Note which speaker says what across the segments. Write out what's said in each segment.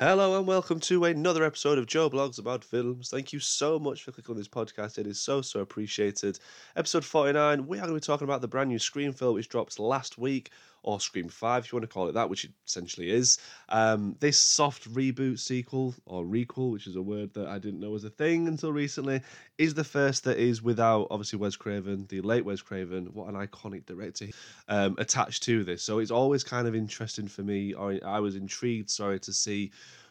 Speaker 1: Hello and welcome to another episode of Joe Blogs About Films. Thank you so much for clicking on this podcast. It is so, so appreciated. Episode 49, we are going to be talking about the brand new Scream film which dropped last week, or Scream 5 if you want to call it that, which it essentially is. Um, this soft reboot sequel, or requel, which is a word that I didn't know was a thing until recently, is the first that is without, obviously, Wes Craven, the late Wes Craven, what an iconic director, um, attached to this. So it's always kind of interesting for me, or I was intrigued, sorry, to see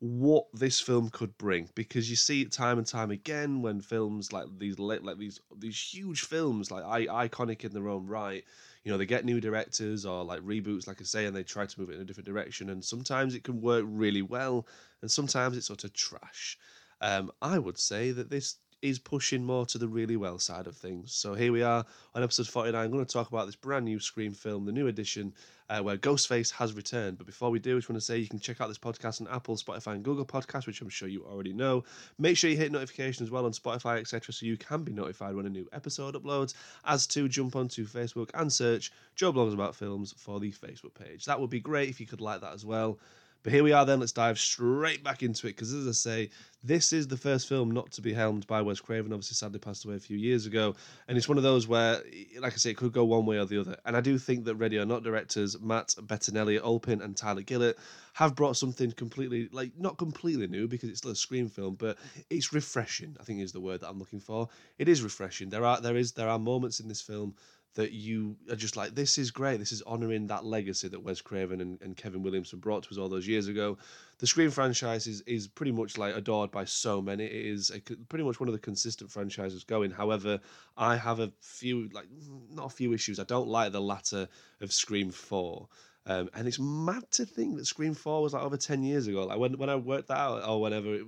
Speaker 1: what this film could bring because you see it time and time again when films like these like these these huge films like iconic in their own right you know they get new directors or like reboots like i say and they try to move it in a different direction and sometimes it can work really well and sometimes it's sort of trash. Um, i would say that this is pushing more to the really well side of things. So here we are on episode 49. I'm going to talk about this brand new Scream film, the new edition, uh, where Ghostface has returned. But before we do, I just want to say you can check out this podcast on Apple, Spotify, and Google Podcasts, which I'm sure you already know. Make sure you hit notifications as well on Spotify, etc., so you can be notified when a new episode uploads. As to jump onto Facebook and search Joe Blogs About Films for the Facebook page. That would be great if you could like that as well. But here we are then, let's dive straight back into it because, as I say, this is the first film not to be helmed by Wes Craven. Obviously, sadly passed away a few years ago. And it's one of those where, like I say, it could go one way or the other. And I do think that Ready or Not directors Matt Bettinelli, Olpin, and Tyler Gillett have brought something completely, like, not completely new because it's still a Scream film, but it's refreshing, I think is the word that I'm looking for. It is refreshing. There are, there is, there are moments in this film that you are just like, this is great. This is honouring that legacy that Wes Craven and, and Kevin Williamson brought to us all those years ago. The Scream franchise is, is pretty much like adored by so many. It is a, pretty much one of the consistent franchises going. However, I have a few, like, not a few issues. I don't like the latter of Scream 4. Um, and it's mad to think that Scream 4 was like over 10 years ago. Like when, when I worked that out, or whenever it,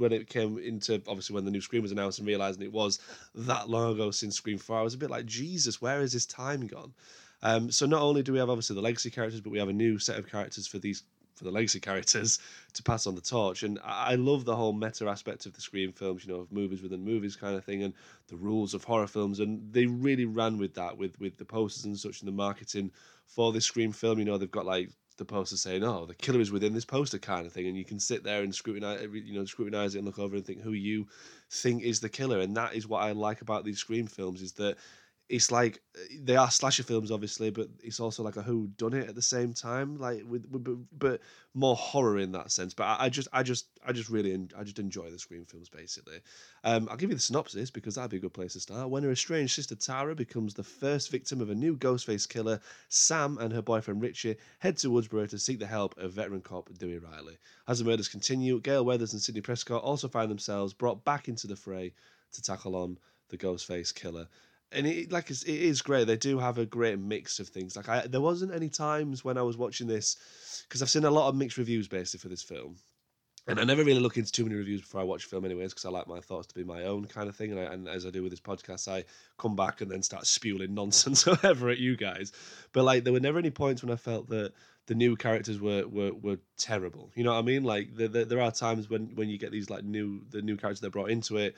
Speaker 1: when it came into obviously when the new Scream was announced and realizing it was that long ago since Scream 4, I was a bit like, Jesus, where is this time gone? Um, so not only do we have obviously the legacy characters, but we have a new set of characters for these for the legacy characters to pass on the torch. And I love the whole meta aspect of the Scream films, you know, of movies within movies kind of thing, and the rules of horror films. And they really ran with that with with the posters and such and the marketing for this Scream film. You know, they've got like the poster saying, "Oh, the killer is within this poster," kind of thing, and you can sit there and scrutinize, you know, scrutinize it and look over and think who you think is the killer, and that is what I like about these Scream films is that it's like they are slasher films, obviously, but it's also like a who done it at the same time, like with, with but more horror in that sense. But I, I, just, I just, I just really, I just enjoy the Scream films basically. Um, I'll give you the synopsis because that'd be a good place to start. When her estranged sister Tara becomes the first victim of a new Ghostface killer, Sam and her boyfriend Richie head to Woodsboro to seek the help of veteran cop Dewey Riley. As the murders continue, Gail Weathers and Sidney Prescott also find themselves brought back into the fray to tackle on the Ghostface killer and it like it is great. They do have a great mix of things. Like I, there wasn't any times when I was watching this because I've seen a lot of mixed reviews basically for this film, and I never really look into too many reviews before I watch a film, anyways, because I like my thoughts to be my own kind of thing. And, I, and, as I do with this podcast, I come back and then start spewing nonsense or whatever at you guys. But like, there were never any points when I felt that the new characters were were, were terrible. You know what I mean? Like, the, the, there are times when when you get these like new the new characters that brought into it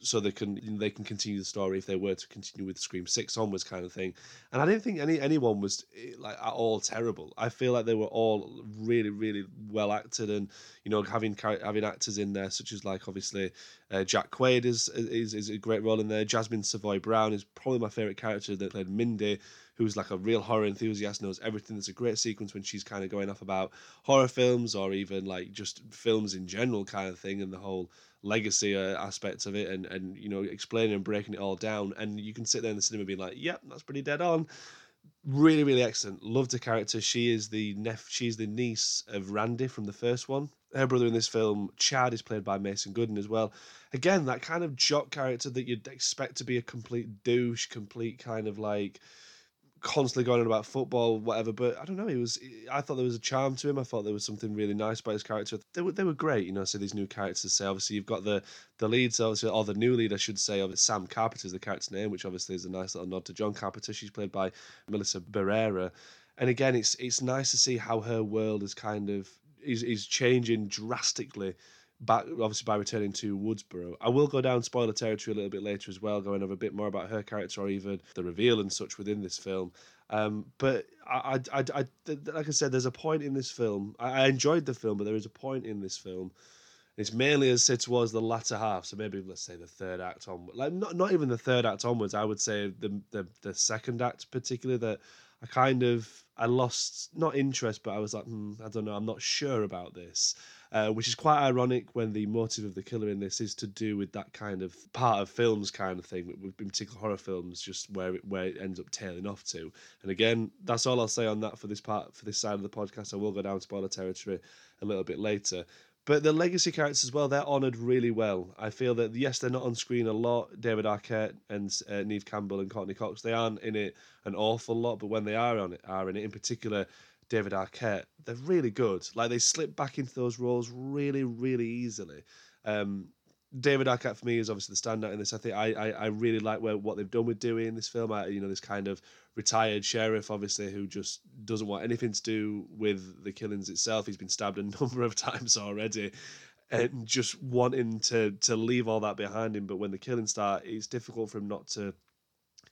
Speaker 1: so they can they can continue the story if they were to continue with Scream Six onwards kind of thing. And I didn't think any anyone was eh, like at all terrible. I feel like they were all really really well acted, and you know having having actors in there such as like obviously uh, Jack Quaid is, is is a great role in there. Jasmine Savoy Brown is probably my favorite character that played Mindy who's like a real horror enthusiast, knows everything. There's a great sequence when she's kind of going off about horror films or even like just films in general, kind of thing, and the whole legacy uh, aspects of it and and you know explaining and breaking it all down. And you can sit there in the cinema being like yep that's pretty dead on. Really really excellent. Loved her character. She is the nep she's the niece of randy from the first one. Her brother in this film chad is played by Mason Gooding as well. Again that kind of jock character that you'd expect to be a complete douche complete kind of like constantly going on about football, whatever. But I don't know. He was. I thought there was a charm to him. I thought there was something really nice about his character. They were they were great. You know, so these new characters. Say obviously you've got the the leads, obviously, or the new lead, I should say, of Sam Carpenter is the character's name, which obviously is a nice little nod to John Carpenter. She's played by Melissa Barrera, and again, it's it's nice to see how her world is kind of is is changing drastically back obviously by returning to Woodsboro. I will go down spoiler territory a little bit later as well, going over a bit more about her character or even the reveal and such within this film. Um, but I, I, I, like I said, there's a point in this film. I, I enjoyed the film, but there is a point in this film. It's mainly as say was the latter half, so maybe let's say the third act on, like not not even the third act onwards. I would say the the, the second act particularly that I kind of I lost not interest, but I was like, hmm, I don't know, I'm not sure about this uh, which is quite ironic when the motive of the killer in this is to do with that kind of part of films kind of thing, in particular horror films, just where it, where it ends up tailing off to. And again, that's all I'll say on that for this part for this side of the podcast. I will go down spoiler territory a little bit later. But the legacy characters as well, they're honoured really well. I feel that, yes, they're not on screen a lot. David Arquette and uh, Neve Campbell and Courteney Cox, they aren't in it an awful lot, but when they are on it, are in it, in particular, David Arquette, they're really good. Like they slip back into those roles really, really easily. Um, David Arquette for me is obviously the standout in this. I think I, I, I really like where, what they've done with Dewey in this film. I, you know, this kind of retired sheriff, obviously, who just doesn't want anything to do with the killings itself. He's been stabbed a number of times already, and just wanting to to leave all that behind him. But when the killings start, it's difficult for him not to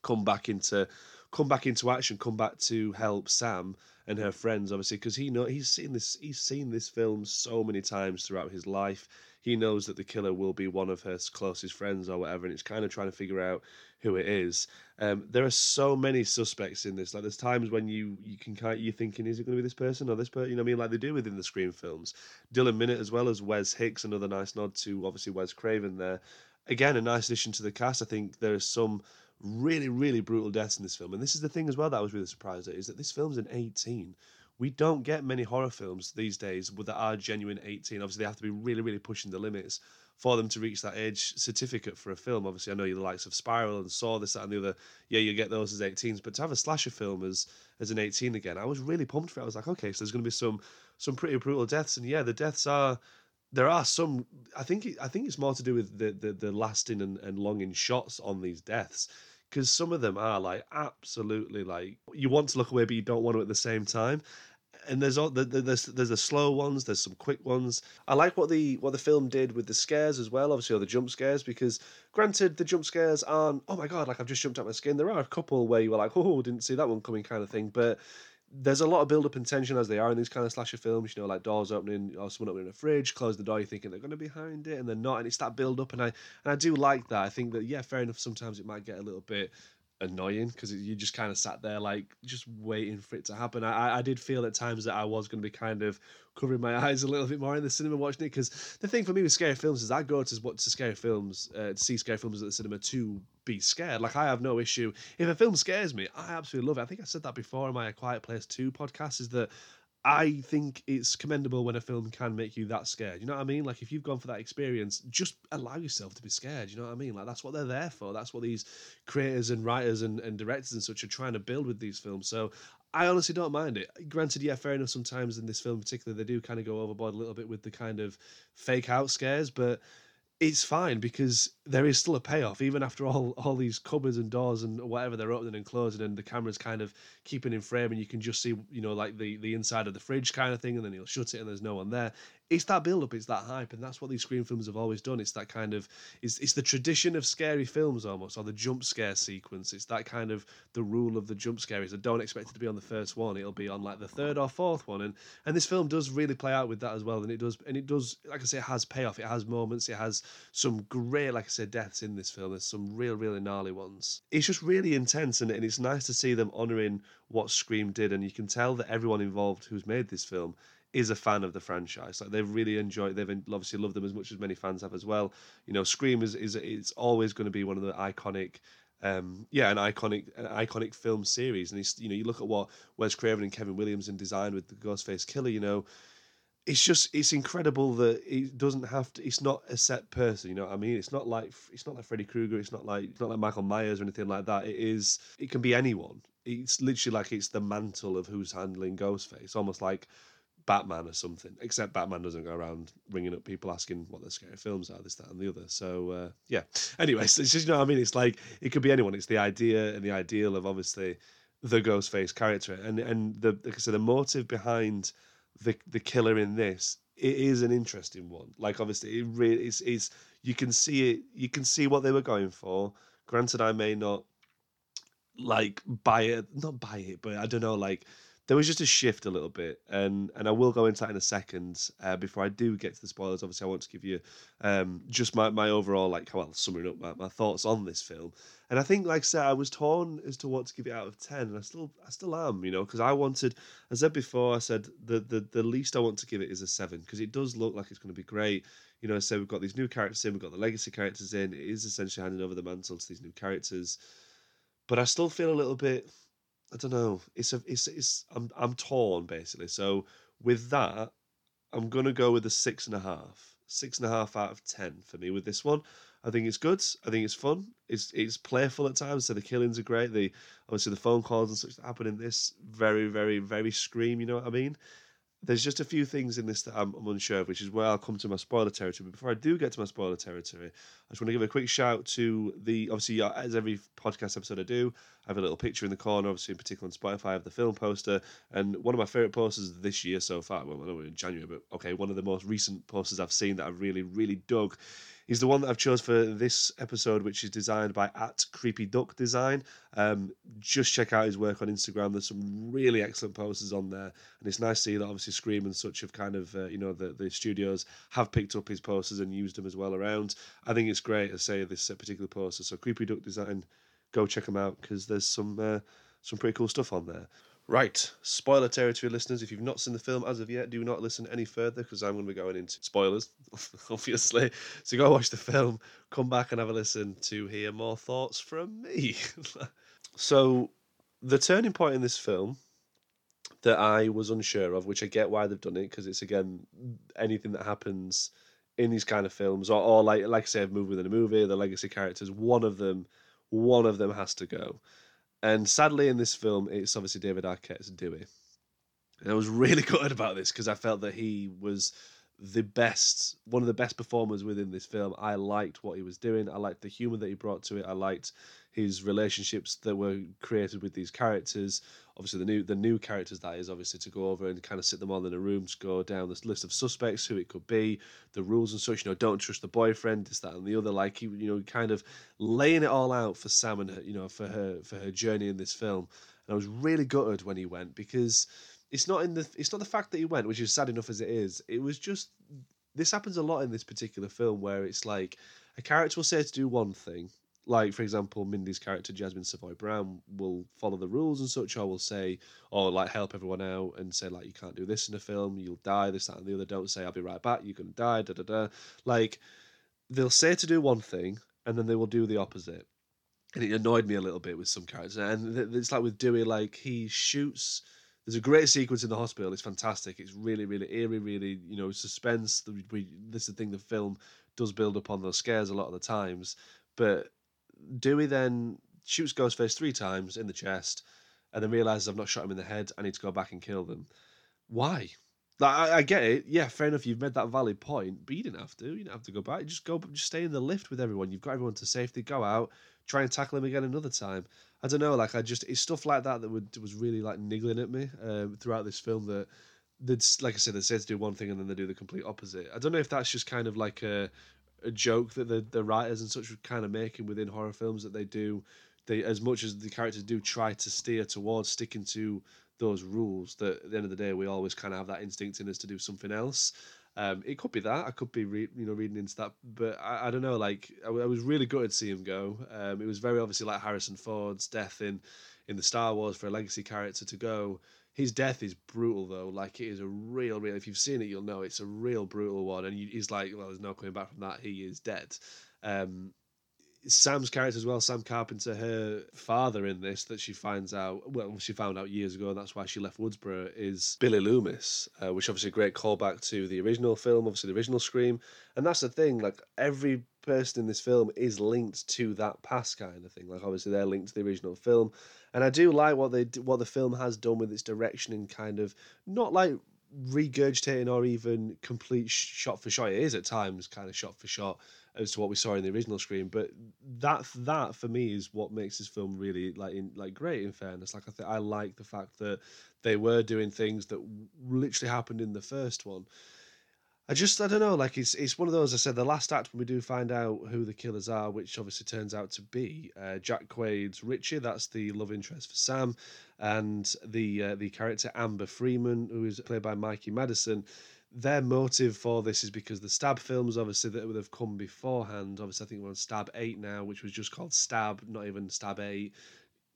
Speaker 1: come back into come back into action, come back to help Sam and her friends, obviously, because he know he's seen this he's seen this film so many times throughout his life. He knows that the killer will be one of her closest friends or whatever, and it's kind of trying to figure out who it is. Um, there are so many suspects in this. Like there's times when you you can kind of, you're thinking, is it going to be this person or this person? You know what I mean? Like they do within the Scream films. Dylan Minnette as well as Wes Hicks, another nice nod to obviously Wes Craven there. Again, a nice addition to the cast. I think there are some really, really brutal deaths in this film. And this is the thing as well that I was really surprised at is that this film's an 18. We don't get many horror films these days that are genuine 18. Obviously, they have to be really, really pushing the limits for them to reach that age certificate for a film. Obviously, I know you're the likes of Spiral and Saw, this, that, and the other. Yeah, you get those as 18s, but to have a slasher film as as an 18 again, I was really pumped for it. I was like, okay, so there's going to be some some pretty brutal deaths, and yeah, the deaths are there are some. I think I think it's more to do with the the, the lasting and, and longing shots on these deaths because some of them are like absolutely like you want to look away but you don't want to at the same time and there's all there's there's the slow ones there's some quick ones i like what the what the film did with the scares as well obviously all the jump scares because granted the jump scares aren't oh my god like i've just jumped out my skin there are a couple where you were like oh didn't see that one coming kind of thing but there's a lot of build up and tension as they are in these kind of slasher films, you know, like doors opening or someone opening a fridge, close the door, you're thinking they're going to be behind it and they're not, and it's that build up. And I and I do like that. I think that yeah, fair enough. Sometimes it might get a little bit annoying because you just kind of sat there like just waiting for it to happen. I I did feel at times that I was going to be kind of covering my eyes a little bit more in the cinema watching it because the thing for me with scary films is I go to what to scary films uh, to see scary films at the cinema to be scared. Like I have no issue if a film scares me. I absolutely love it. I think I said that before in my A Quiet Place Two podcast. Is that I think it's commendable when a film can make you that scared. You know what I mean? Like if you've gone for that experience, just allow yourself to be scared. You know what I mean? Like that's what they're there for. That's what these creators and writers and, and directors and such are trying to build with these films. So I honestly don't mind it. Granted, yeah, fair enough. Sometimes in this film, in particular, they do kind of go overboard a little bit with the kind of fake out scares, but it's fine because there is still a payoff even after all all these cupboards and doors and whatever they're opening and closing and the camera's kind of keeping in frame and you can just see you know like the the inside of the fridge kind of thing and then he'll shut it and there's no one there it's that build up it's that hype and that's what these Scream films have always done it's that kind of it's, it's the tradition of scary films almost or the jump scare sequence it's that kind of the rule of the jump scare is that don't expect it to be on the first one it'll be on like the third or fourth one and and this film does really play out with that as well and it does and it does like i say it has payoff it has moments it has some great like i said deaths in this film. There's some real, really gnarly ones. It's just really intense, and, and it's nice to see them honouring what Scream did. And you can tell that everyone involved who's made this film is a fan of the franchise. Like they've really enjoyed. They've obviously loved them as much as many fans have as well. You know, Scream is is it's always going to be one of the iconic. Um, yeah, an iconic, an iconic film series, and he's, you know, you look at what Wes Craven and Kevin Williamson designed with the Ghostface Killer. You know, it's just it's incredible that it doesn't have to. It's not a set person. You know what I mean? It's not like it's not like Freddy Krueger. It's not like it's not like Michael Myers or anything like that. It is. It can be anyone. It's literally like it's the mantle of who's handling Ghostface, almost like Batman or something. Except Batman doesn't go around ringing up people asking what their scary films are, this, that, and the other. So uh, yeah. Anyways, it's just you know what I mean. It's like it could be anyone. It's the idea and the ideal of obviously the Ghostface character, and and the like I said, the motive behind the the killer in this it is an interesting one. Like obviously, it really is. Is you can see it. You can see what they were going for. Granted, I may not like buy it, not buy it, but I don't know. Like there was just a shift a little bit, and and I will go into that in a second. Uh, before I do get to the spoilers, obviously, I want to give you um, just my, my overall like how well summing up my, my thoughts on this film. And I think, like I said, I was torn as to what to give it out of ten, and I still I still am, you know, because I wanted, as I said before, I said the the the least I want to give it is a seven because it does look like it's going to be great. You know, so we've got these new characters in, we've got the legacy characters in. It is essentially handing over the mantle to these new characters but I still feel a little bit. I don't know. It's a. It's. It's. I'm. I'm torn basically. So with that, I'm gonna go with a six and a half. Six and a half out of ten for me with this one. I think it's good. I think it's fun. It's it's playful at times. So the killings are great. The obviously the phone calls and such that happen in this very very very scream. You know what I mean? There's just a few things in this that I'm, I'm, unsure of, which is where I'll come to my spoiler territory. But before I do get to my spoiler territory, I just want to give a quick shout to the obviously uh, as every podcast episode I do, I have a little picture in the corner, obviously in particular on Spotify of the film poster, and one of my favorite posters this year so far. Well, I know we're in January, but okay, one of the most recent posters I've seen that I've really really dug He's the one that I've chose for this episode, which is designed by at Creepy Duck Design. Um, just check out his work on Instagram. There's some really excellent posters on there, and it's nice to see that obviously Scream and such have kind of uh, you know the the studios have picked up his posters and used them as well around. I think it's great to say this uh, particular poster. So Creepy Duck Design, go check them out because there's some uh, some pretty cool stuff on there. Right, spoiler territory listeners. If you've not seen the film as of yet, do not listen any further because I'm going to be going into spoilers, obviously. So go watch the film, come back and have a listen to hear more thoughts from me. so, the turning point in this film that I was unsure of, which I get why they've done it because it's again anything that happens in these kind of films, or, or like like I say, a movie within a movie, the legacy characters, one of them, one of them has to go. And sadly, in this film, it's obviously David Arquette's Dewey. And I was really gutted about this because I felt that he was the best, one of the best performers within this film. I liked what he was doing. I liked the humor that he brought to it. I liked his relationships that were created with these characters. Obviously, the new the new characters that is obviously to go over and kind of sit them all in a room to go down this list of suspects, who it could be, the rules and such. You know, don't trust the boyfriend, this, that, and the other. Like he, you know, kind of laying it all out for Sam and her, you know, for her for her journey in this film. And I was really gutted when he went because it's not in the it's not the fact that he went, which is sad enough as it is. It was just this happens a lot in this particular film where it's like a character will say to do one thing, like for example, Mindy's character Jasmine Savoy Brown will follow the rules and such, or will say, or like help everyone out and say like you can't do this in a film, you'll die, this that and the other. Don't say I'll be right back, you're gonna die, da da da. Like they'll say to do one thing and then they will do the opposite. And it annoyed me a little bit with some characters, and it's like with Dewey, like he shoots there's a great sequence in the hospital. It's fantastic. It's really, really eerie, really, you know, suspense. We, this is the thing the film does build up on those scares a lot of the times. But Dewey then shoots Ghostface three times in the chest and then realizes I've not shot him in the head. I need to go back and kill them. Why? Like, I, I, get it. Yeah, fair enough. You've made that valid point, but you didn't have to. You didn't have to go back. Just go, just stay in the lift with everyone. You've got everyone to safety. Go out, try and tackle him again another time. I don't know. Like I just it's stuff like that that would was really like niggling at me um, throughout this film. That that's like I said, they say to do one thing and then they do the complete opposite. I don't know if that's just kind of like a a joke that the the writers and such are kind of making within horror films that they do. They as much as the characters do try to steer towards sticking to those rules. That at the end of the day, we always kind of have that instinct in us to do something else. Um, it could be that I could be re- you know reading into that, but I, I don't know. Like I, I, was really good to see him go. Um, it was very obviously like Harrison Ford's death in in the Star Wars for a legacy character to go. His death is brutal though. Like it is a real, real. If you've seen it, you'll know it's a real brutal one. And he's like, well, there's no coming back from that. He is dead. Um, Sam's character as well, Sam Carpenter, her father in this that she finds out, well, she found out years ago, and that's why she left Woodsboro, is Billy Loomis, uh, which obviously a great callback to the original film, obviously the original Scream. And that's the thing, like every person in this film is linked to that past kind of thing. Like obviously they're linked to the original film, and I do like what they what the film has done with its direction and kind of not like regurgitating or even complete shot for shot. It is at times kind of shot for shot as to what we saw in the original Scream, But that that for me is what makes this film really like in, like great. In fairness, like I think I like the fact that they were doing things that literally happened in the first one. I just I don't know. Like it's it's one of those. I said the last act when we do find out who the killers are, which obviously turns out to be uh, Jack Quaid's Richie. That's the love interest for Sam, and the uh, the character Amber Freeman, who is played by Mikey Madison. Their motive for this is because the Stab films, obviously, that would have come beforehand. Obviously, I think we're on Stab Eight now, which was just called Stab, not even Stab Eight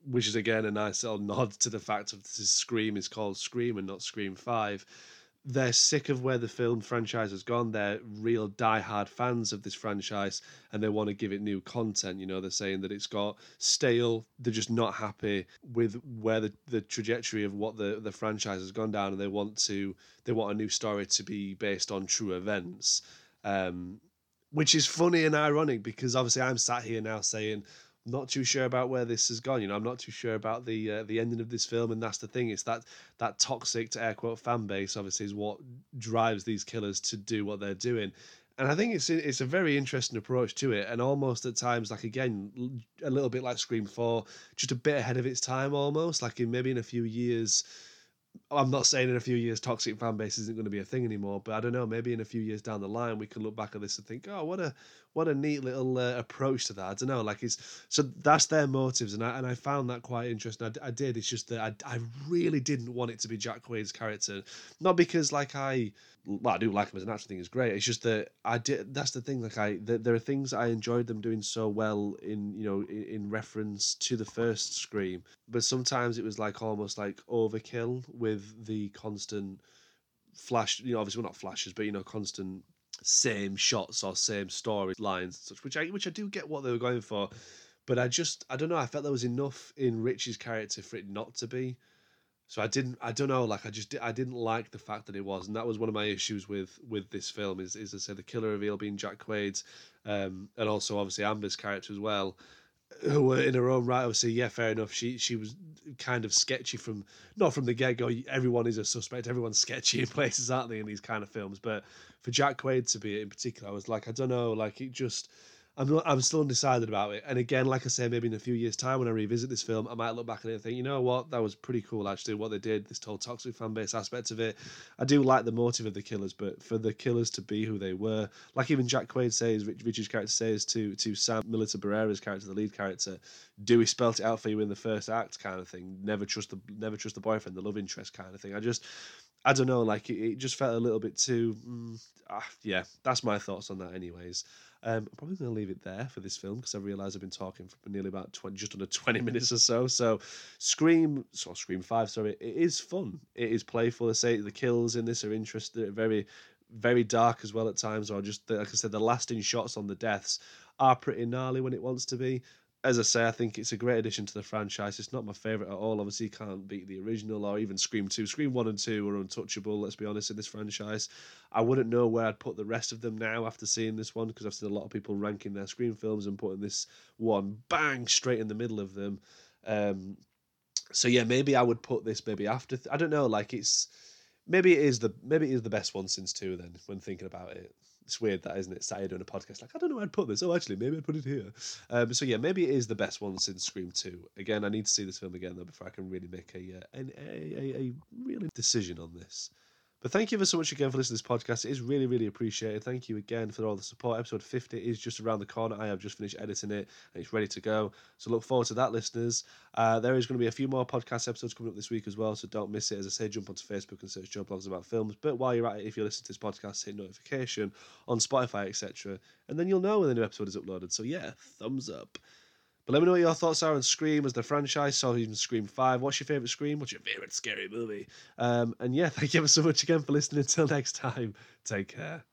Speaker 1: which is again a nice little nod to the fact of this Scream is called Scream and not Scream Five they're sick of where the film franchise has gone. They're real die-hard fans of this franchise and they want to give it new content. You know, they're saying that it's got stale. They're just not happy with where the, the trajectory of what the, the franchise has gone down and they want to they want a new story to be based on true events. Um, which is funny and ironic because obviously I'm sat here now saying, not too sure about where this has gone. You know, I'm not too sure about the uh, the ending of this film, and that's the thing. It's that that toxic to air quote fan base obviously is what drives these killers to do what they're doing. And I think it's it's a very interesting approach to it, and almost at times, like again, a little bit like Scream Four, just a bit ahead of its time, almost like in maybe in a few years I'm not saying in a few years toxic fan base isn't going to be a thing anymore, but I don't know. Maybe in a few years down the line, we can look back at this and think, oh, what a what a neat little uh, approach to that. I don't know. Like it's so that's their motives, and I and I found that quite interesting. I, I did. It's just that I I really didn't want it to be Jack Quaid's character, not because like I well, I do like him as an actor. I think he's great. It's just that I did. That's the thing. Like I, there are things I enjoyed them doing so well in you know in, in, reference to the first Scream, but sometimes it was like almost like overkill with the constant flash. You know, obviously we're not flashes, but you know, constant same shots or same story lines, such which I which I do get what they were going for, but I just I don't know. I felt there was enough in Richie's character for it not to be. So I didn't, I don't know, like I just, I didn't like the fact that it was, and that was one of my issues with with this film. Is, is I say the killer reveal being Jack Quaid's, um, and also obviously Amber's character as well, who were in her own right. Obviously, yeah, fair enough. She she was kind of sketchy from not from the get go. Everyone is a suspect. Everyone's sketchy in places, aren't they, in these kind of films? But for Jack Quaid to be it in particular, I was like, I don't know, like it just I'm not, I'm still undecided about it. And again, like I say, maybe in a few years' time when I revisit this film, I might look back at it and think, you know what, that was pretty cool actually. What they did, this whole toxic fan base aspect of it. I do like the motive of the killers, but for the killers to be who they were, like even Jack Quaid says, Rich, Richard's character says to to Sam Melissa Barrera's character, the lead character, Dewey spelt it out for you in the first act, kind of thing. Never trust the never trust the boyfriend, the love interest kind of thing. I just I don't know, like it, it just felt a little bit too. Mm, ah, yeah, that's my thoughts on that, anyways. Um, I'm probably going to leave it there for this film because I realise I've been talking for nearly about 20, just under 20 minutes or so. So, Scream, so Scream 5, sorry, it is fun. It is playful. I say the kills in this are interesting, very, very dark as well at times, or just, like I said, the lasting shots on the deaths are pretty gnarly when it wants to be as I say, I think it's a great addition to the franchise. It's not my favourite at all. Obviously, can't beat the original or even Scream 2. Scream 1 and 2 are untouchable, let's be honest, in this franchise. I wouldn't know where I'd put the rest of them now after seeing this one because I've seen a lot of people ranking their Scream films and putting this one bang straight in the middle of them. Um, so yeah, maybe I would put this maybe after. Th- I don't know. Like it's maybe it is the maybe it is the best one since two. Then when thinking about it, it's weird that, isn't it? Started doing a podcast like I don't know where I'd put this. Oh, actually, maybe I'd put it here. Um, so yeah, maybe it is the best one since Scream Two. Again, I need to see this film again though before I can really make a uh, a, a, a really decision on this. But thank you ever so much again for listening to this podcast. It is really, really appreciated. Thank you again for all the support. Episode 50 is just around the corner. I have just finished editing it and it's ready to go. So look forward to that, listeners. Uh, there is going to be a few more podcast episodes coming up this week as well. So don't miss it. As I say, jump onto Facebook and search Joe Blogs About Films. But while you're at it, if you're listening to this podcast, hit notification on Spotify, etc. And then you'll know when the new episode is uploaded. So yeah, thumbs up. But let me know what your thoughts are on Scream as the franchise, so even Scream 5. What's your favourite Scream? What's your favourite scary movie? Um, and yeah, thank you ever so much again for listening. Until next time, take care.